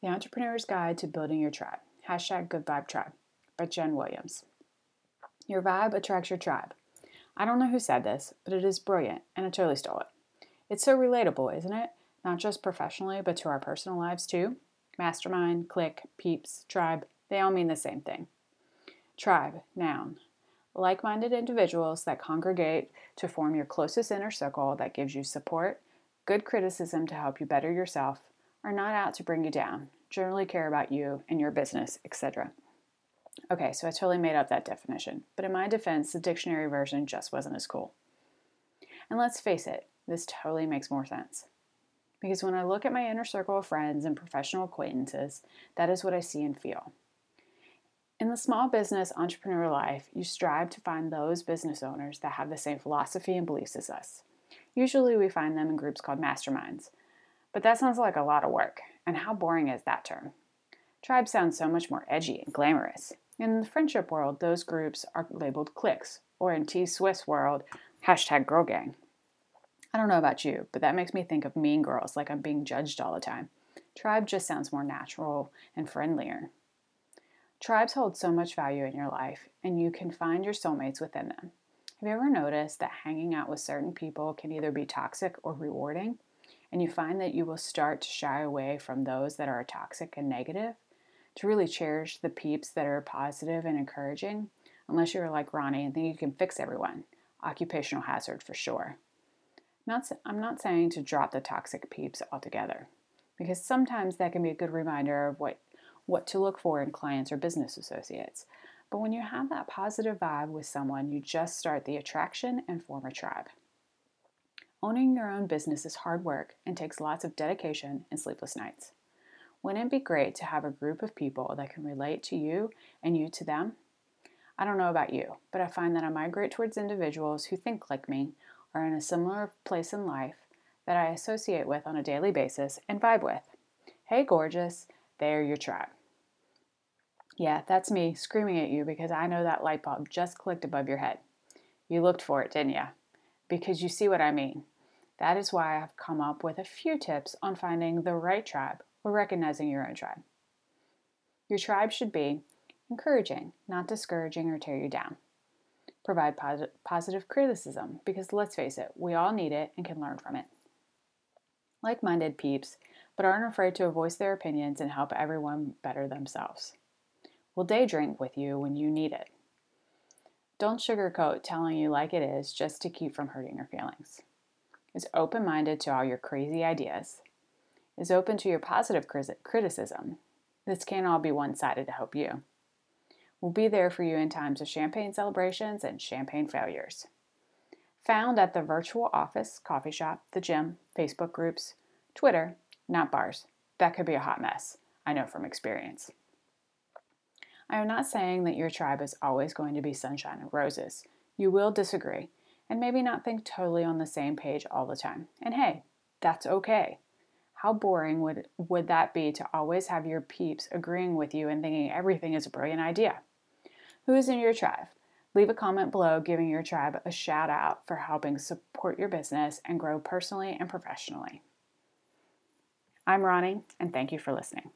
The Entrepreneur's Guide to Building Your Tribe. Hashtag Good Vibe Tribe by Jen Williams. Your vibe attracts your tribe. I don't know who said this, but it is brilliant, and I totally stole it. It's so relatable, isn't it? Not just professionally, but to our personal lives too. Mastermind, clique, peeps, tribe, they all mean the same thing. Tribe, noun. Like minded individuals that congregate to form your closest inner circle that gives you support, good criticism to help you better yourself, are not out to bring you down, generally care about you and your business, etc. Okay, so I totally made up that definition, but in my defense, the dictionary version just wasn't as cool. And let's face it, this totally makes more sense. Because when I look at my inner circle of friends and professional acquaintances, that is what I see and feel. In the small business entrepreneur life, you strive to find those business owners that have the same philosophy and beliefs as us. Usually, we find them in groups called masterminds. But that sounds like a lot of work, and how boring is that term? Tribe sounds so much more edgy and glamorous. In the friendship world, those groups are labeled cliques, or in T Swift's world, hashtag girl gang. I don't know about you, but that makes me think of mean girls like I'm being judged all the time. Tribe just sounds more natural and friendlier. Tribes hold so much value in your life, and you can find your soulmates within them. Have you ever noticed that hanging out with certain people can either be toxic or rewarding? And you find that you will start to shy away from those that are toxic and negative? to really cherish the peeps that are positive and encouraging, unless you're like Ronnie and think you can fix everyone. Occupational hazard for sure. Not, I'm not saying to drop the toxic peeps altogether, because sometimes that can be a good reminder of what, what to look for in clients or business associates. But when you have that positive vibe with someone, you just start the attraction and form a tribe. Owning your own business is hard work and takes lots of dedication and sleepless nights. Wouldn't it be great to have a group of people that can relate to you and you to them? I don't know about you, but I find that I migrate towards individuals who think like me, are in a similar place in life, that I associate with on a daily basis and vibe with. Hey, gorgeous, they're your tribe. Yeah, that's me screaming at you because I know that light bulb just clicked above your head. You looked for it, didn't you? Because you see what I mean. That is why I've come up with a few tips on finding the right tribe or recognizing your own tribe. Your tribe should be encouraging, not discouraging or tear you down. Provide posit- positive criticism because let's face it, we all need it and can learn from it. Like minded peeps, but aren't afraid to voice their opinions and help everyone better themselves. Will day drink with you when you need it. Don't sugarcoat telling you like it is just to keep from hurting your feelings. Is open minded to all your crazy ideas is open to your positive criticism. This can't all be one sided to help you. We'll be there for you in times of champagne celebrations and champagne failures. Found at the virtual office, coffee shop, the gym, Facebook groups, Twitter, not bars. That could be a hot mess. I know from experience. I am not saying that your tribe is always going to be sunshine and roses. You will disagree and maybe not think totally on the same page all the time. And hey, that's okay. How boring would, would that be to always have your peeps agreeing with you and thinking everything is a brilliant idea? Who is in your tribe? Leave a comment below giving your tribe a shout out for helping support your business and grow personally and professionally. I'm Ronnie, and thank you for listening.